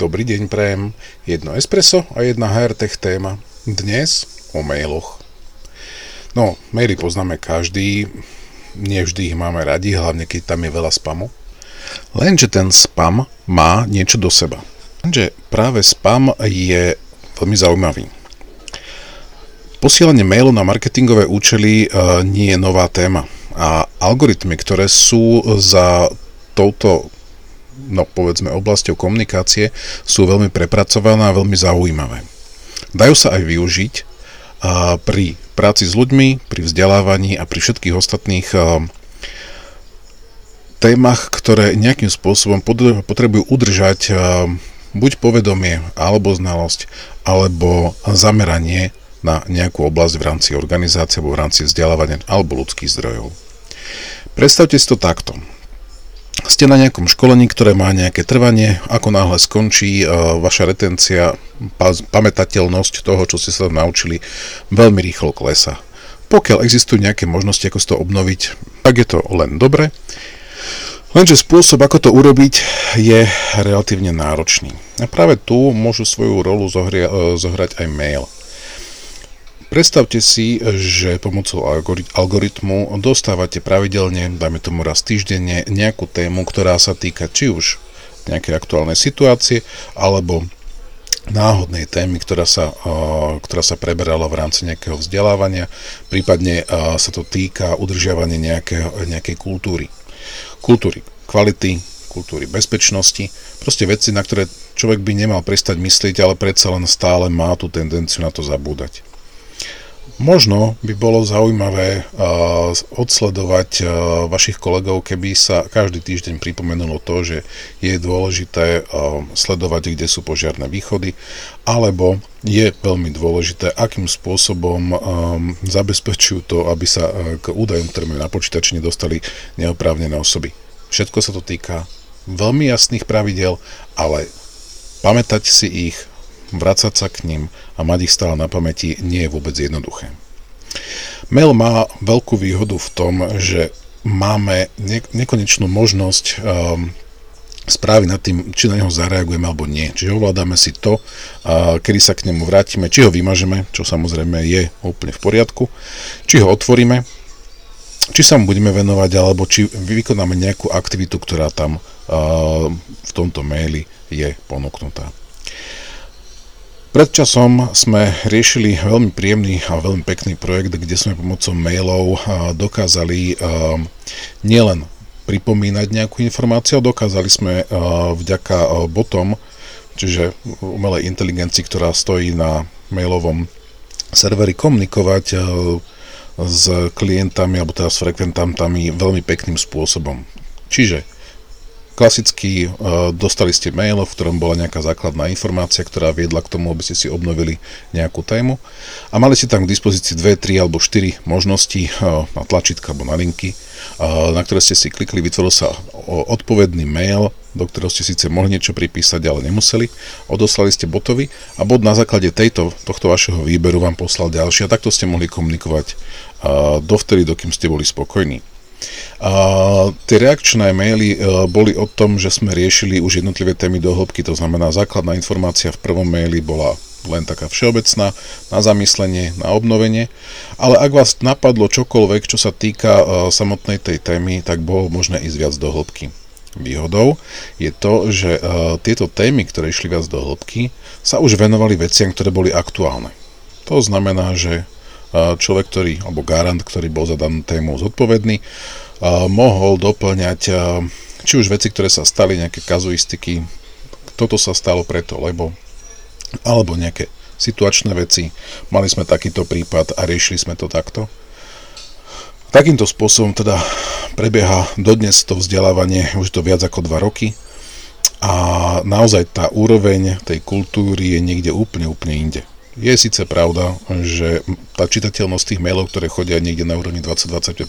Dobrý deň prajem. Jedno espresso a jedna HRTech téma. Dnes o mailoch. No, maily poznáme každý, nie vždy ich máme radi, hlavne keď tam je veľa spamu. Lenže ten spam má niečo do seba. Lenže práve spam je veľmi zaujímavý. Posielanie mailov na marketingové účely uh, nie je nová téma a algoritmy, ktoré sú za touto no povedzme oblasťou komunikácie sú veľmi prepracované a veľmi zaujímavé. Dajú sa aj využiť pri práci s ľuďmi, pri vzdelávaní a pri všetkých ostatných témach, ktoré nejakým spôsobom potrebujú udržať buď povedomie, alebo znalosť, alebo zameranie na nejakú oblasť v rámci organizácie, alebo v rámci vzdelávania, alebo ľudských zdrojov. Predstavte si to takto ste na nejakom školení, ktoré má nejaké trvanie, ako náhle skončí uh, vaša retencia, pa- pamätateľnosť toho, čo ste sa naučili, veľmi rýchlo klesa. Pokiaľ existujú nejaké možnosti, ako to obnoviť, tak je to len dobre. Lenže spôsob, ako to urobiť, je relatívne náročný. A práve tu môžu svoju rolu zohria- e, zohrať aj mail. Predstavte si, že pomocou algoritmu dostávate pravidelne, dajme tomu raz týždenne, nejakú tému, ktorá sa týka či už nejakej aktuálnej situácie, alebo náhodnej témy, ktorá sa, ktorá sa preberala v rámci nejakého vzdelávania, prípadne sa to týka udržiavania nejakého, nejakej kultúry. Kultúry kvality, kultúry bezpečnosti, proste veci, na ktoré človek by nemal prestať myslieť, ale predsa len stále má tú tendenciu na to zabúdať. Možno by bolo zaujímavé uh, odsledovať uh, vašich kolegov, keby sa každý týždeň pripomenulo to, že je dôležité uh, sledovať, kde sú požiarné východy, alebo je veľmi dôležité, akým spôsobom um, zabezpečujú to, aby sa k údajom, ktoré majú na počítači, nedostali neoprávnené osoby. Všetko sa to týka veľmi jasných pravidel, ale pamätať si ich, vracať sa k ním a mať ich stále na pamäti nie je vôbec jednoduché. Mail má veľkú výhodu v tom, že máme ne- nekonečnú možnosť um, správy nad tým, či na neho zareagujeme alebo nie. Čiže ovládame si to, kedy sa k nemu vrátime, či ho vymažeme, čo samozrejme je úplne v poriadku, či ho otvoríme, či sa mu budeme venovať, alebo či vykonáme nejakú aktivitu, ktorá tam uh, v tomto maili je ponúknutá. Pred časom sme riešili veľmi príjemný a veľmi pekný projekt, kde sme pomocou mailov dokázali nielen pripomínať nejakú informáciu, dokázali sme vďaka botom, čiže umelej inteligencii, ktorá stojí na mailovom serveri, komunikovať s klientami alebo teda s frekventantami veľmi pekným spôsobom. Čiže Klasicky uh, dostali ste mail, v ktorom bola nejaká základná informácia, ktorá viedla k tomu, aby ste si obnovili nejakú tému a mali ste tam k dispozícii 2, 3 alebo 4 možnosti uh, na tlačítka alebo na linky, uh, na ktoré ste si klikli, vytvoril sa odpovedný mail, do ktorého ste síce mohli niečo pripísať, ale nemuseli. Odoslali ste botovi a bod na základe tejto, tohto vašeho výberu vám poslal ďalší a takto ste mohli komunikovať dovtedy, dokým ste boli spokojní. A tie reakčné maily e, boli o tom, že sme riešili už jednotlivé témy do hĺbky, to znamená základná informácia v prvom maili bola len taká všeobecná, na zamyslenie, na obnovenie, ale ak vás napadlo čokoľvek, čo sa týka uh, samotnej tej témy, tak bolo možné ísť viac do hĺbky. Výhodou je to, že uh, tieto témy, ktoré išli viac do hĺbky, sa už venovali veciam, ktoré boli aktuálne. To znamená, že človek, ktorý, alebo garant, ktorý bol za danú tému zodpovedný, mohol doplňať či už veci, ktoré sa stali, nejaké kazuistiky, toto sa stalo preto, lebo, alebo nejaké situačné veci, mali sme takýto prípad a riešili sme to takto. Takýmto spôsobom teda prebieha dodnes to vzdelávanie, už to viac ako 2 roky a naozaj tá úroveň tej kultúry je niekde úplne, úplne inde. Je síce pravda, že tá čitateľnosť tých mailov, ktoré chodia niekde na úrovni 20-25%,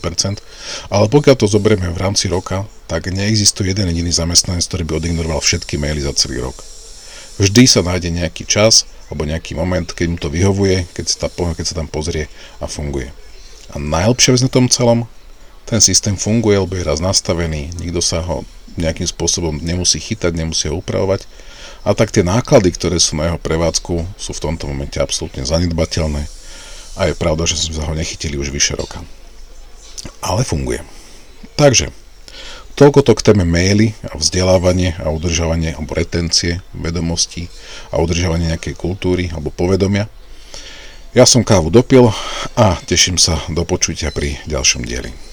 ale pokiaľ to zoberieme v rámci roka, tak neexistuje jeden jediný zamestnanec, ktorý by odignoroval všetky maily za celý rok. Vždy sa nájde nejaký čas alebo nejaký moment, keď mu to vyhovuje, keď sa, tam, keď sa tam pozrie a funguje. A najlepšia vec na tom celom, ten systém funguje, lebo je raz nastavený, nikto sa ho nejakým spôsobom nemusí chytať, nemusí ho upravovať. A tak tie náklady, ktoré sú na jeho prevádzku, sú v tomto momente absolútne zanedbateľné. A je pravda, že sme sa ho nechytili už vyše roka. Ale funguje. Takže, toľko to k téme maily a vzdelávanie a udržávanie alebo retencie vedomostí a udržávanie nejakej kultúry alebo povedomia. Ja som kávu dopil a teším sa do počutia pri ďalšom dieli.